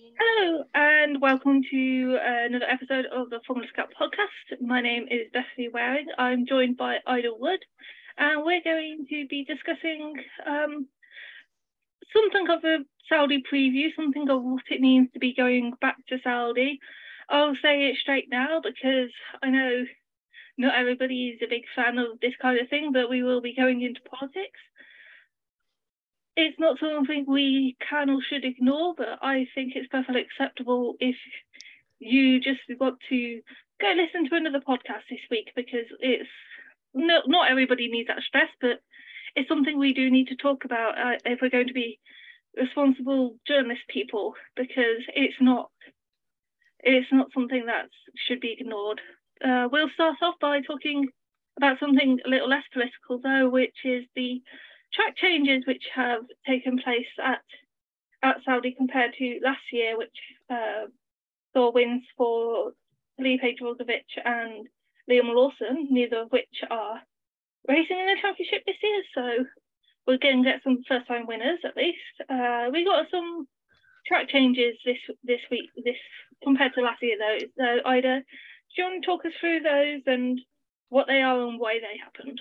Hello, and welcome to uh, another episode of the Formula Scout podcast. My name is Bethonie Waring. I'm joined by Ida Wood, and we're going to be discussing um, something of a Saudi preview, something of what it means to be going back to Saudi. I'll say it straight now because I know not everybody is a big fan of this kind of thing, but we will be going into politics it's not something we can or should ignore, but I think it's perfectly acceptable if you just want to go listen to another podcast this week because it's no, not everybody needs that stress, but it's something we do need to talk about uh, if we're going to be responsible journalist people because it's not it's not something that should be ignored. Uh, we'll start off by talking about something a little less political though, which is the track changes which have taken place at at Saudi compared to last year, which uh, saw wins for Felipe Drugovich and Liam Lawson, neither of which are racing in the championship this year. So we're going to get some first time winners at least. Uh, we got some track changes this this week, this compared to last year though. So Ida, do you want to talk us through those and what they are and why they happened?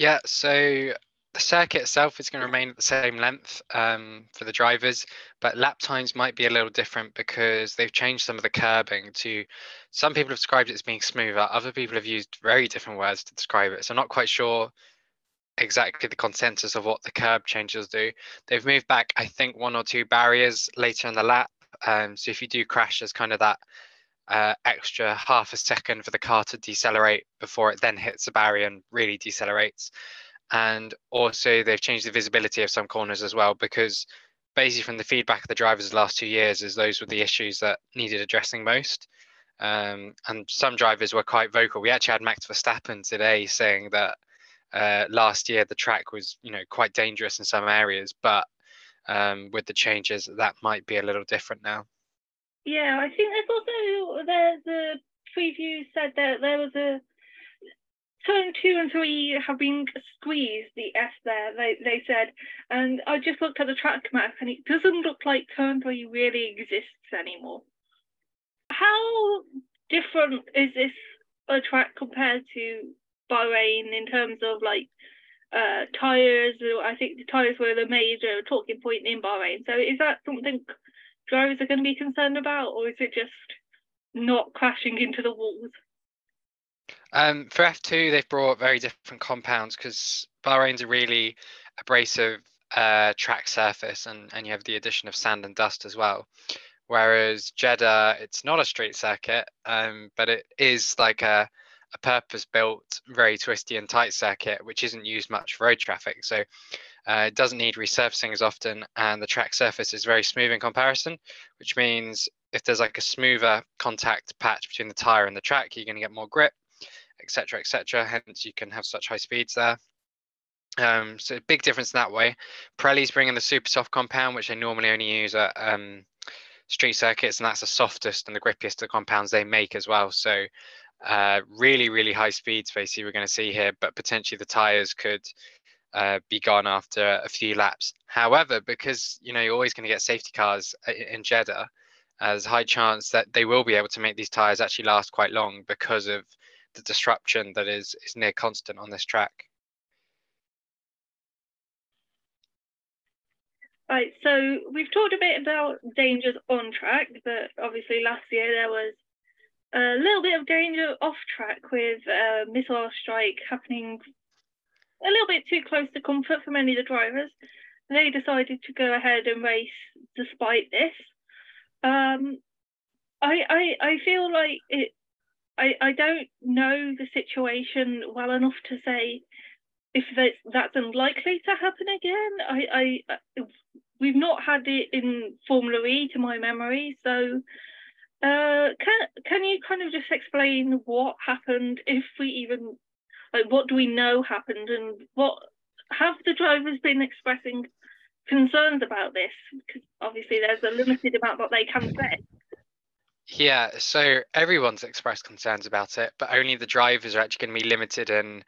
Yeah, so the circuit itself is going to remain at the same length um, for the drivers, but lap times might be a little different because they've changed some of the curbing to. Some people have described it as being smoother. Other people have used very different words to describe it. So I'm not quite sure exactly the consensus of what the curb changes do. They've moved back, I think, one or two barriers later in the lap. Um, so if you do crash, there's kind of that uh, extra half a second for the car to decelerate before it then hits the barrier and really decelerates. And also, they've changed the visibility of some corners as well because basically, from the feedback of the drivers the last two years, is those were the issues that needed addressing most. Um, and some drivers were quite vocal. We actually had Max Verstappen today saying that uh, last year the track was, you know, quite dangerous in some areas, but um, with the changes, that might be a little different now. Yeah, I think there's also there's a preview said that there was a turn two and three have been squeezed the S there, they, they said. And I just looked at the track map and it doesn't look like turn three really exists anymore. How different is this a track compared to Bahrain in terms of like uh, tires? I think the tires were the major talking point in Bahrain. So is that something drivers are going to be concerned about, or is it just not crashing into the walls? Um, for F2, they've brought very different compounds because Bahrain's a really abrasive uh, track surface, and, and you have the addition of sand and dust as well. Whereas Jeddah, it's not a street circuit, um, but it is like a, a purpose built, very twisty and tight circuit, which isn't used much for road traffic. So uh, it doesn't need resurfacing as often, and the track surface is very smooth in comparison, which means if there's like a smoother contact patch between the tire and the track, you're going to get more grip, etc., etc. Hence, you can have such high speeds there. Um, so big difference in that way. Pirelli's bringing the super soft compound, which they normally only use at um, street circuits, and that's the softest and the grippiest of the compounds they make as well. So uh, really, really high speeds, basically, we're going to see here, but potentially the tires could uh, be gone after a few laps. However, because you know you're always going to get safety cars uh, in Jeddah, there's a high chance that they will be able to make these tires actually last quite long because of the disruption that is is near constant on this track. Right, so we've talked a bit about dangers on track, but obviously last year there was a little bit of danger off track with a missile strike happening a little bit too close to comfort for many of the drivers. They decided to go ahead and race despite this. Um, I, I I feel like it. I, I don't know the situation well enough to say if that's, that's unlikely to happen again. I, I we've not had it in Formula E to my memory, so uh, can you kind of just explain what happened if we even like what do we know happened and what have the drivers been expressing concerns about this? Because obviously there's a limited amount that they can say. Yeah so everyone's expressed concerns about it but only the drivers are actually going to be limited in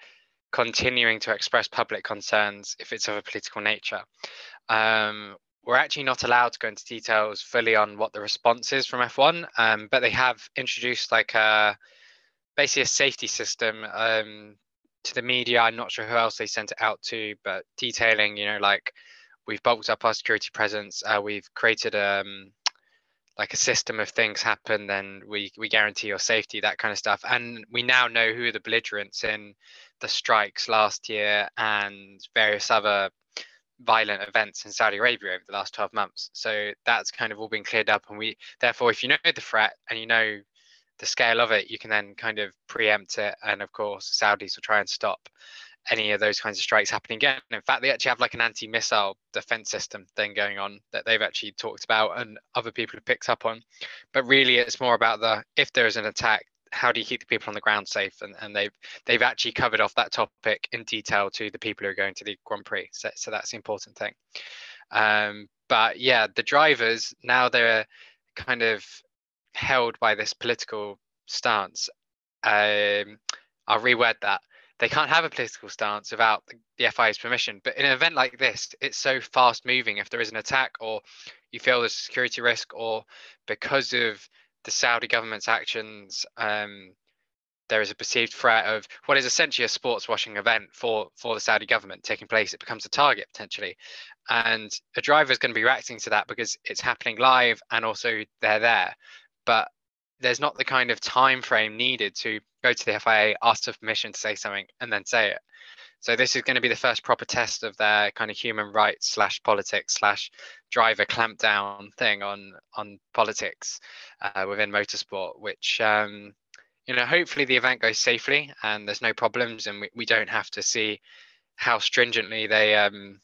continuing to express public concerns if it's of a political nature. Um, we're actually not allowed to go into details fully on what the response is from F1, um, but they have introduced like a basically a safety system um, to the media. I'm not sure who else they sent it out to, but detailing, you know, like we've bulked up our security presence. Uh, we've created um, like a system of things happen, then we we guarantee your safety, that kind of stuff. And we now know who are the belligerents in the strikes last year and various other violent events in Saudi Arabia over the last 12 months. So that's kind of all been cleared up. And we, therefore, if you know the threat and you know the scale of it, you can then kind of preempt it. And of course, Saudis will try and stop any of those kinds of strikes happening again. In fact, they actually have like an anti-missile defense system thing going on that they've actually talked about and other people have picked up on. But really, it's more about the if there is an attack, how do you keep the people on the ground safe? And, and they've they've actually covered off that topic in detail to the people who are going to the Grand Prix. So, so that's the important thing. Um, but yeah, the drivers now they're kind of held by this political stance. Um, I'll reword that. They can't have a political stance without the, FIA's permission. But in an event like this, it's so fast moving. If there is an attack, or you feel there's a security risk, or because of the Saudi government's actions, um, there is a perceived threat of what is essentially a sports washing event for for the Saudi government taking place. It becomes a target potentially, and a driver is going to be reacting to that because it's happening live and also they're there. But there's not the kind of time frame needed to go to the FIA, ask for permission to say something, and then say it. So this is going to be the first proper test of their kind of human rights slash politics slash driver clampdown thing on on politics uh, within motorsport, which um, you know hopefully the event goes safely and there's no problems and we, we don't have to see how stringently they um,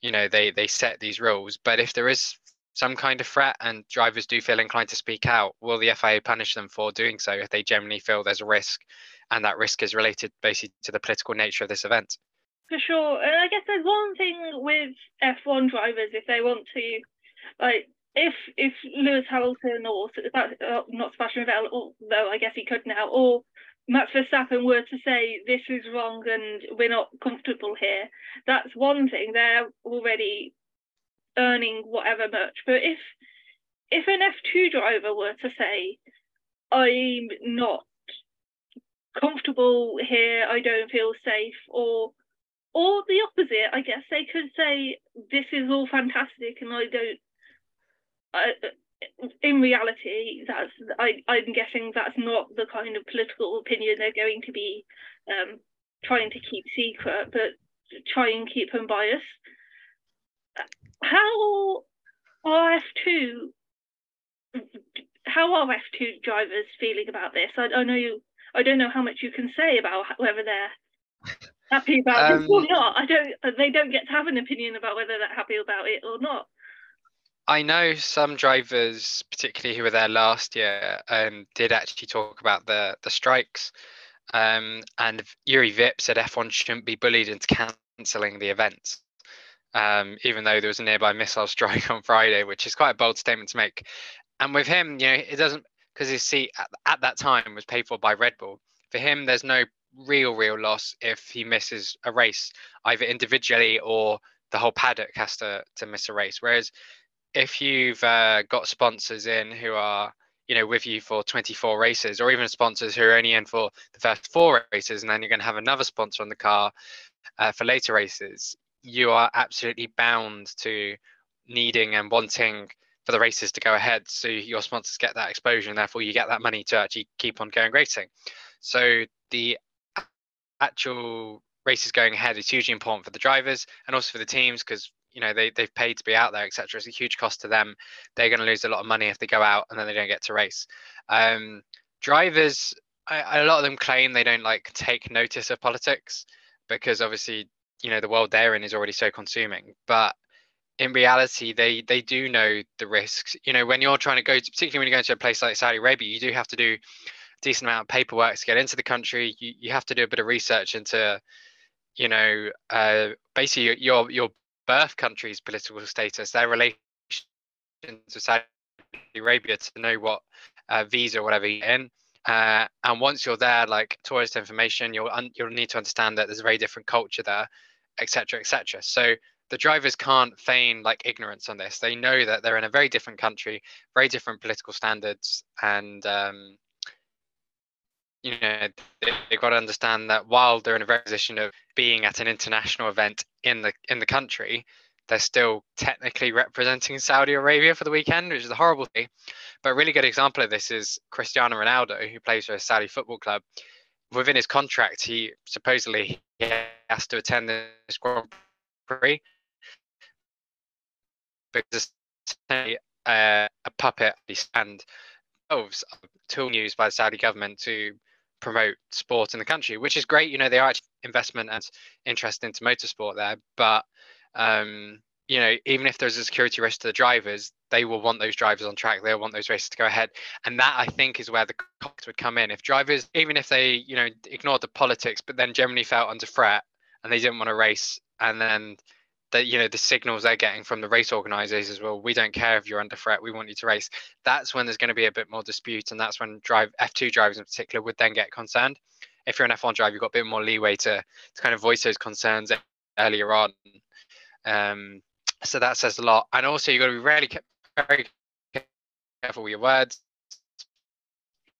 you know they they set these rules. But if there is some kind of threat and drivers do feel inclined to speak out, will the FIA punish them for doing so if they generally feel there's a risk and that risk is related basically to the political nature of this event. For sure, and I guess there's one thing with F1 drivers if they want to, like if if Lewis Hamilton or uh, not Sebastian Vettel, although I guess he could now, or Max Verstappen were to say this is wrong and we're not comfortable here, that's one thing. They're already earning whatever much. But if if an F2 driver were to say, I'm not comfortable here, I don't feel safe, or or the opposite, I guess they could say this is all fantastic and I don't. I, in reality, that's I, I'm guessing that's not the kind of political opinion they're going to be um, trying to keep secret, but try and keep unbiased. How are F2 how are F2 drivers feeling about this? I, I know you I don't know how much you can say about whether they're happy about um, this or not. I don't. They don't get to have an opinion about whether they're happy about it or not. I know some drivers, particularly who were there last year, um, did actually talk about the the strikes. Um, and Jüri Vip said F1 shouldn't be bullied into cancelling the event, um, even though there was a nearby missile strike on Friday, which is quite a bold statement to make. And with him, you know, it doesn't because his seat at, at that time was paid for by Red Bull. For him, there's no real, real loss if he misses a race, either individually or the whole paddock has to to miss a race. Whereas if you've uh, got sponsors in who are you know with you for 24 races or even sponsors who are only in for the first four races and then you're going to have another sponsor on the car uh, for later races you are absolutely bound to needing and wanting for the races to go ahead. So your sponsors get that exposure and therefore you get that money to actually keep on going racing. So the actual races going ahead is hugely important for the drivers and also for the teams because you know they, they've paid to be out there etc it's a huge cost to them. They're going to lose a lot of money if they go out and then they don't get to race. Um, drivers I, a lot of them claim they don't like take notice of politics because obviously you know the world they're in is already so consuming but in reality they they do know the risks. You know when you're trying to go to, particularly when you're going to a place like saudi arabia you do have to do a decent amount of paperwork to get into the country. You, you have to do a bit of research into you know uh, basically your your birth country's political status their relation to saudi arabia to know what uh, visa or whatever you're in uh, and once you're there like tourist information you'll un- you'll need to understand that there's a very different culture there etc etc so the drivers can't feign like ignorance on this. They know that they're in a very different country, very different political standards, and um, you know they, have got to understand that while they're in a position of being at an international event in the in the country, they're still technically representing Saudi Arabia for the weekend, which is a horrible thing. But a really good example of this is Cristiano Ronaldo, who plays for a Saudi football club. Within his contract, he supposedly he has to attend this Grand Prix because it's uh, a puppet and of tool used by the Saudi government to promote sport in the country, which is great. You know, they are actually investment and interest into motorsport there, but um, you know, even if there's a security risk to the drivers, they will want those drivers on track. They'll want those races to go ahead, and that I think is where the cost would come in. If drivers, even if they, you know, ignored the politics, but then generally felt under threat and they didn't want to race, and then the you know the signals they're getting from the race organizers as well. We don't care if you're under threat. We want you to race. That's when there's going to be a bit more dispute, and that's when drive F2 drivers in particular would then get concerned. If you're an F1 driver, you've got a bit more leeway to to kind of voice those concerns earlier on um, so that says a lot. And also, you've got to be really very careful with your words.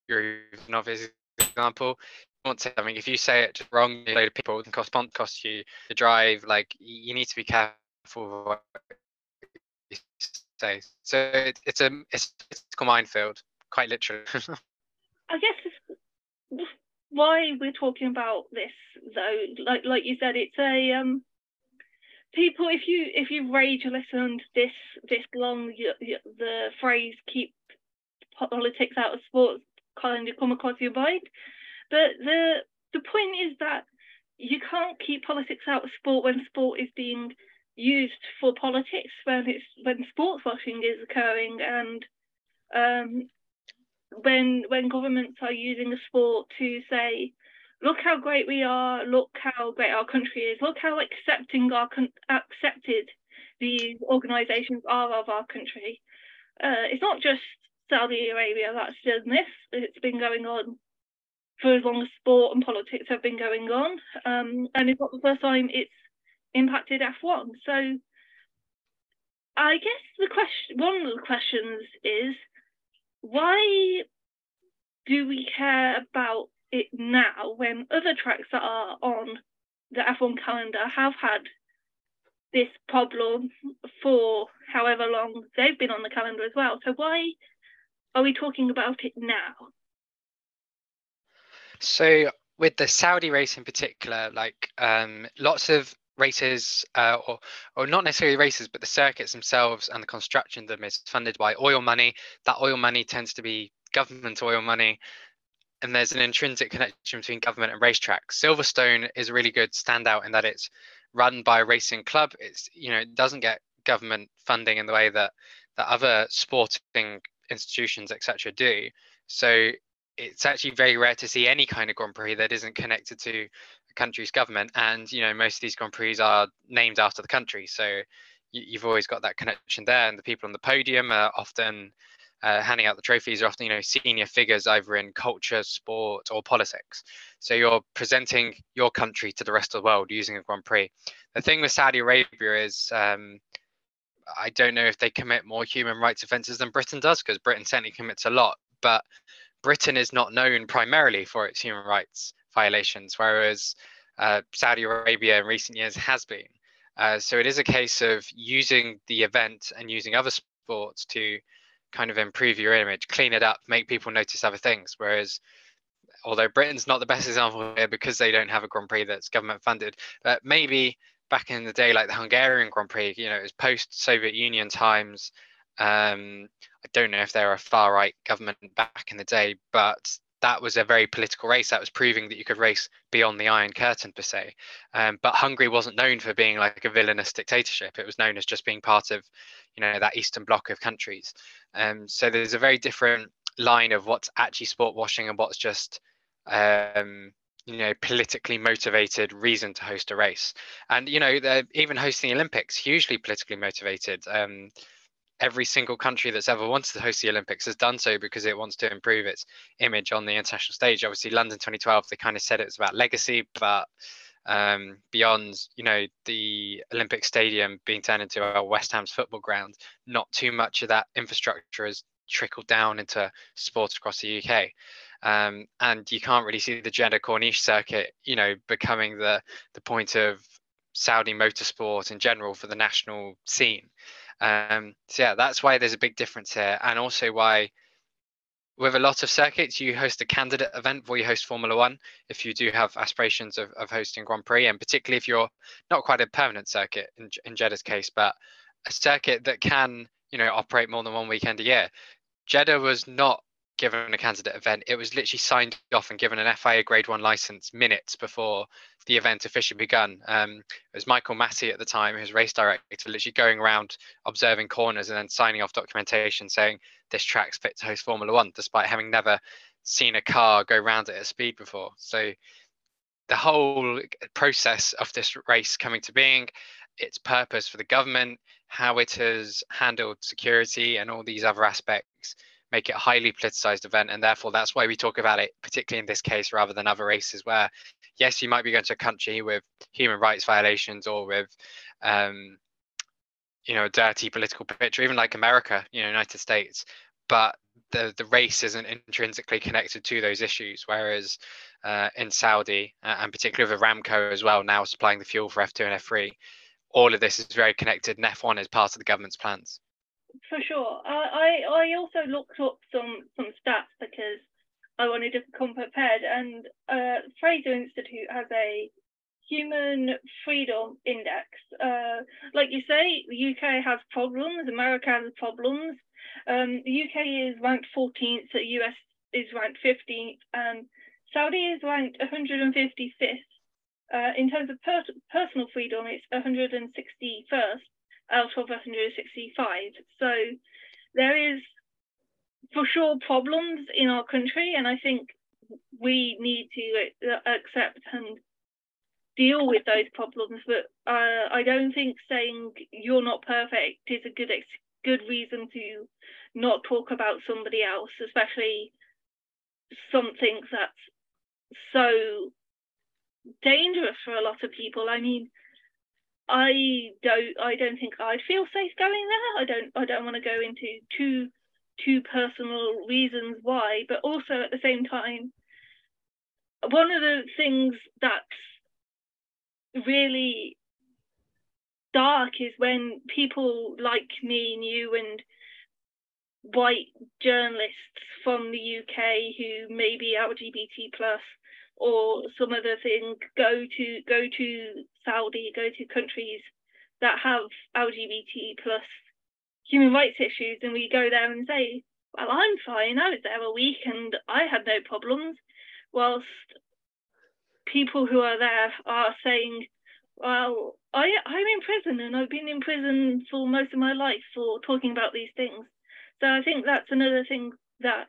You're an obvious example. You want something, if you say it wrong, a load of people, can cost, cost you the drive. Like, you need to be careful what you say. So it, it's a it's, it's a minefield, quite literally. I guess why we're talking about this, though, like like you said, it's a um people if you if you've rage listened this this long you, you, the phrase keep politics out of sports kind of come across your mind. But the the point is that you can't keep politics out of sport when sport is being used for politics when it's when sports washing is occurring and um, when when governments are using a sport to say look how great we are, look how great our country is, look how accepting our con- accepted these organisations are of our country. Uh, it's not just Saudi Arabia that's done this, it's been going on for as long as sport and politics have been going on. Um, and it's not the first time it's impacted F1. So I guess the question, one of the questions is why do we care about it now when other tracks that are on the F1 calendar have had this problem for however long they've been on the calendar as well. So why are we talking about it now? So with the Saudi race in particular, like um, lots of races, uh, or, or not necessarily races, but the circuits themselves and the construction of them is funded by oil money. That oil money tends to be government oil money and there's an intrinsic connection between government and racetracks. Silverstone is a really good standout in that it's run by a racing club. It's you know it doesn't get government funding in the way that that other sporting institutions etc. do. So it's actually very rare to see any kind of Grand Prix that isn't connected to a country's government. And you know most of these Grand Prix are named after the country, so you, have always got that connection there. And the people on the podium are often uh, handing out the trophies are often, you know, senior figures either in culture, sport, or politics. So you're presenting your country to the rest of the world using a Grand Prix. The thing with Saudi Arabia is, um, I don't know if they commit more human rights offences than Britain does, because Britain certainly commits a lot. But Britain is not known primarily for its human rights violations, whereas uh, Saudi Arabia in recent years has been. Uh, so it is a case of using the event and using other sports to kind of improve your image, clean it up, make people notice other things. Whereas, although Britain's not the best example here because they don't have a Grand Prix that's government funded, but maybe back in the day, like the Hungarian Grand Prix, you know, it was post Soviet Union times. Um, I don't know if they were a far right government back in the day, but that was a very political race. That was proving that you could race beyond the Iron Curtain per se. Um, but Hungary wasn't known for being like a villainous dictatorship. It was known as just being part of, you know, that Eastern Bloc of countries. Um, so there's a very different line of what's actually sport washing and what's just, um, you know, politically motivated reason to host a race. And you know, they're even hosting Olympics, hugely politically motivated. Um, every single country that's ever wanted to host the Olympics has done so because it wants to improve its image on the international stage. Obviously, London 2012, they kind of said it was about legacy, but um, beyond you know the Olympic Stadium being turned into a West Ham's football ground, not too much of that infrastructure has trickled down into sports across the UK. Um, and you can't really see the Jeddah Corniche circuit, you know, becoming the the point of Saudi motorsport in general for the national scene. Um, so yeah, that's why there's a big difference here, and also why with a lot of circuits, you host a candidate event before you host Formula One. If you do have aspirations of, of hosting Grand Prix, and particularly if you're not quite a permanent circuit in, in Jeddah's case, but a circuit that can, you know, operate more than one weekend a year. Jeddah was not given a candidate event. It was literally signed off and given an FIA Grade One license minutes before the event officially begun. Um, it was Michael Masi at the time, his race director, literally going around observing corners and then signing off documentation saying this track's fit to host Formula One, despite having never seen a car go round it at speed before. So the whole process of this race coming to being, its purpose for the government, how it has handled security and all these other aspects make it a highly politicized event and therefore that's why we talk about it particularly in this case rather than other races where yes you might be going to a country with human rights violations or with um, you know a dirty political picture even like america you know united states but the the race isn't intrinsically connected to those issues whereas uh, in saudi uh, and particularly with aramco as well now supplying the fuel for f2 and f3 all of this is very connected and f1 is part of the government's plans for sure. I, I I also looked up some some stats because I wanted to come prepared. And uh, Fraser Institute has a human freedom index. Uh, like you say, the UK has problems. America has problems. Um, the UK is ranked 14th. The US is ranked 15th, and Saudi is ranked 155th. Uh, in terms of per personal freedom, it's 161st out of 165. So there is for sure problems in our country, and I think we need to uh, accept and deal with those problems. But uh, I don't think saying you're not perfect is a good good reason to not talk about somebody else, especially something that's so dangerous for a lot of people. I mean, I don't I don't think I'd feel safe going there. I don't I don't want to go into too too personal reasons why, but also at the same time, one of the things that's really dark is when people like me and you and white journalists from the UK who may be LGBT plus or some other thing go to go to Saudi, go to countries that have LGBT plus human rights issues, and we go there and say, "Well, I'm fine. I was there a week and I had no problems," whilst people who are there are saying, "Well, I I'm in prison and I've been in prison for most of my life for talking about these things." So I think that's another thing that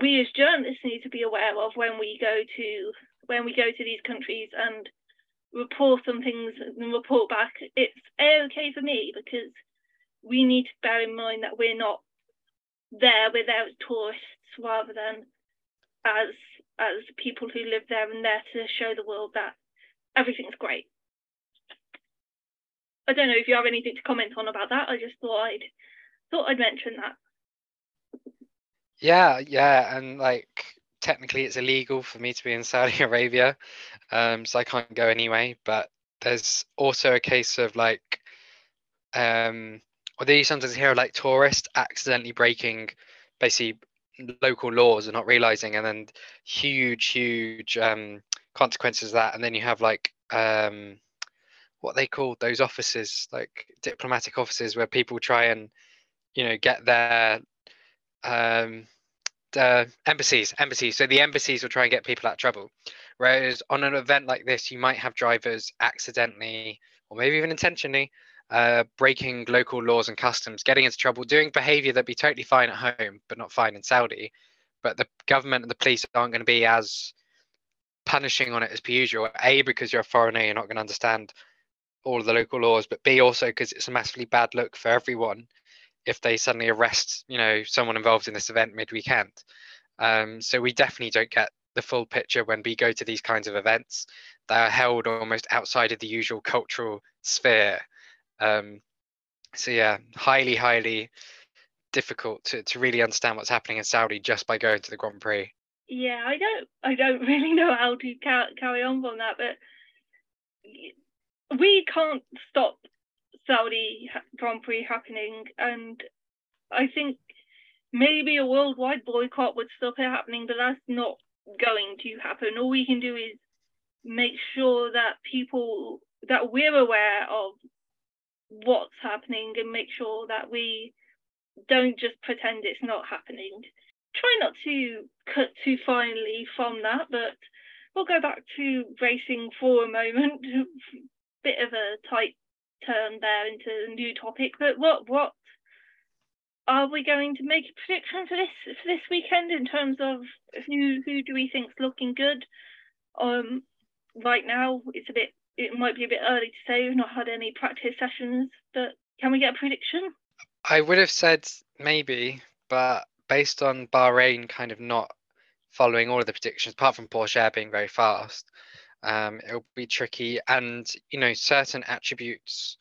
we as journalists need to be aware of when we go to when we go to these countries and report on things and report back. It's okay for me because we need to bear in mind that we're not there, as tourists rather than as as people who live there and there to show the world that everything's great. I don't know if you have anything to comment on about that. I just thought I'd thought I'd mention that. Yeah, yeah, and like technically it's illegal for me to be in Saudi Arabia, um, so I can't go anyway. But there's also a case of like, um, although you sometimes hear like tourists accidentally breaking basically local laws and not realizing, and then huge, huge um, consequences of that. And then you have like um, what they call those offices, like diplomatic offices, where people try and you know get their um, uh, embassies, embassies. So the embassies will try and get people out of trouble. Whereas on an event like this, you might have drivers accidentally, or maybe even intentionally, uh, breaking local laws and customs, getting into trouble, doing behaviour that'd be totally fine at home, but not fine in Saudi. But the government and the police aren't going to be as punishing on it as per usual. A, because you're a foreigner, you're not going to understand all of the local laws, but B, also because it's a massively bad look for everyone if they suddenly arrest you know someone involved in this event mid weekend. Um, so we definitely don't get the full picture when we go to these kinds of events that are held almost outside of the usual cultural sphere. Um, so yeah, highly, highly difficult to, to really understand what's happening in Saudi just by going to the Grand Prix. Yeah, I don't, I don't really know how to ca- carry on from that, but we can't stop Saudi Grand Prix happening, and I think maybe a worldwide boycott would stop it happening, but that's not going to happen. All we can do is make sure that people that we're aware of what's happening and make sure that we don't just pretend it's not happening. Try not to cut too finely from that, but we'll go back to racing for a moment. Bit of a tight turn there into a new topic, but what what are we going to make a prediction for this for this weekend in terms of who who do we think's looking good? Um, right now it's a bit it might be a bit early to say. We've not had any practice sessions, but can we get a prediction? I would have said maybe, but based on Bahrain kind of not following all of the predictions, apart from Pourchaire being very fast, um, it'll be tricky. And you know, certain attributes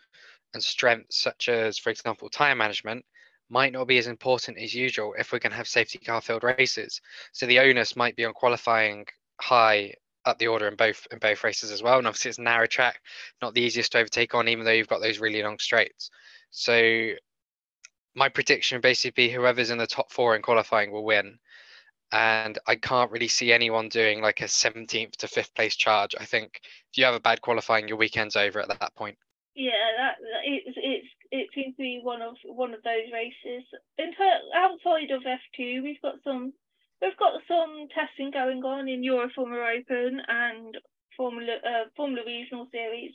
and strengths, such as, for example, tire management, might not be as important as usual if we're going to have safety car filled races. So the onus might be on qualifying high up the order in both in both races as well. And obviously it's a narrow track, not the easiest to overtake on, even though you've got those really long straights. So my prediction basically be whoever's in the top four in qualifying will win. And I can't really see anyone doing like a 17th to fifth place charge. I think if you have a bad qualifying, your weekend's over at that point. Yeah, that, it's it's it seems to be one of one of those races. In outside of F2, we've got some we've got some testing going on in Euro Formula Open and Formula uh, Formula Regional Series.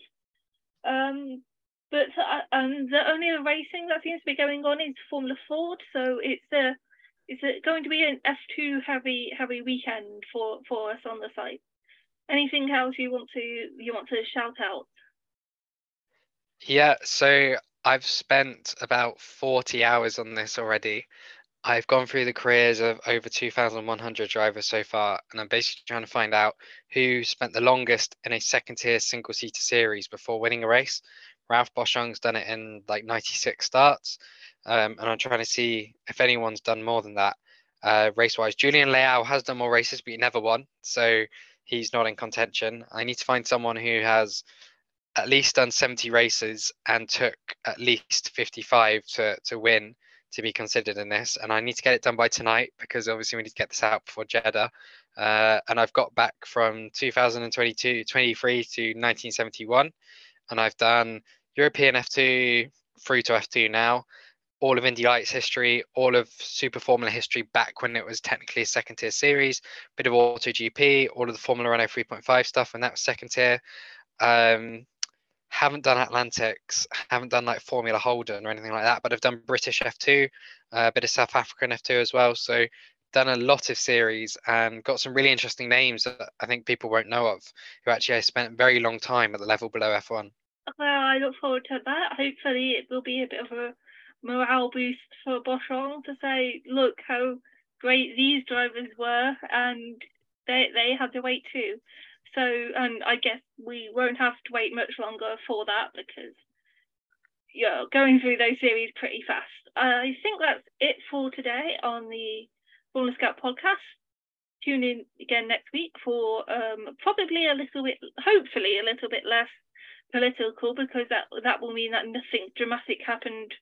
Um, but uh, and the only racing that seems to be going on is Formula Ford, so it's a it's it going to be an F2 heavy heavy weekend for for us on the site. Anything else you want to you want to shout out? Yeah, so I've spent about 40 hours on this already. I've gone through the careers of over 2,100 drivers so far, and I'm basically trying to find out who spent the longest in a second tier single seater series before winning a race. Ralph Boschung's done it in like 96 starts, um, and I'm trying to see if anyone's done more than that uh, race wise. Julian Leal has done more races, but he never won, so he's not in contention. I need to find someone who has at least done 70 races and took at least 55 to, to win to be considered in this. And I need to get it done by tonight because obviously we need to get this out before Jeddah. Uh, and I've got back from 2022, 23 to 1971. And I've done European F2 through to F2 now, all of Indy Lights history, all of Super Formula history back when it was technically a second tier series, bit of Auto GP, all of the Formula Renault 3.5 stuff when that was second tier. Um, haven't done Atlantics, haven't done like Formula Holden or anything like that, but I've done British F2, a bit of South African F2 as well. So done a lot of series and got some really interesting names that I think people won't know of who actually spent a very long time at the level below F1. Well, I look forward to that. Hopefully, it will be a bit of a morale boost for Boschung to say, look how great these drivers were, and they they had to wait too. So, and I guess we won't have to wait much longer for that because you're going through those series pretty fast. I think that's it for today on the Formula Scout podcast. Tune in again next week for um, probably a little bit, hopefully a little bit less political because that that will mean that nothing dramatic happened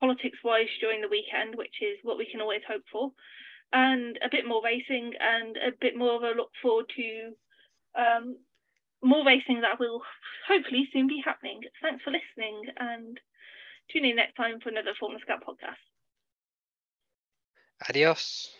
politics wise during the weekend, which is what we can always hope for, and a bit more racing and a bit more of a look forward to um, more racing that will hopefully soon be happening. Thanks for listening and tune in next time for another Formula Scout podcast. Adios.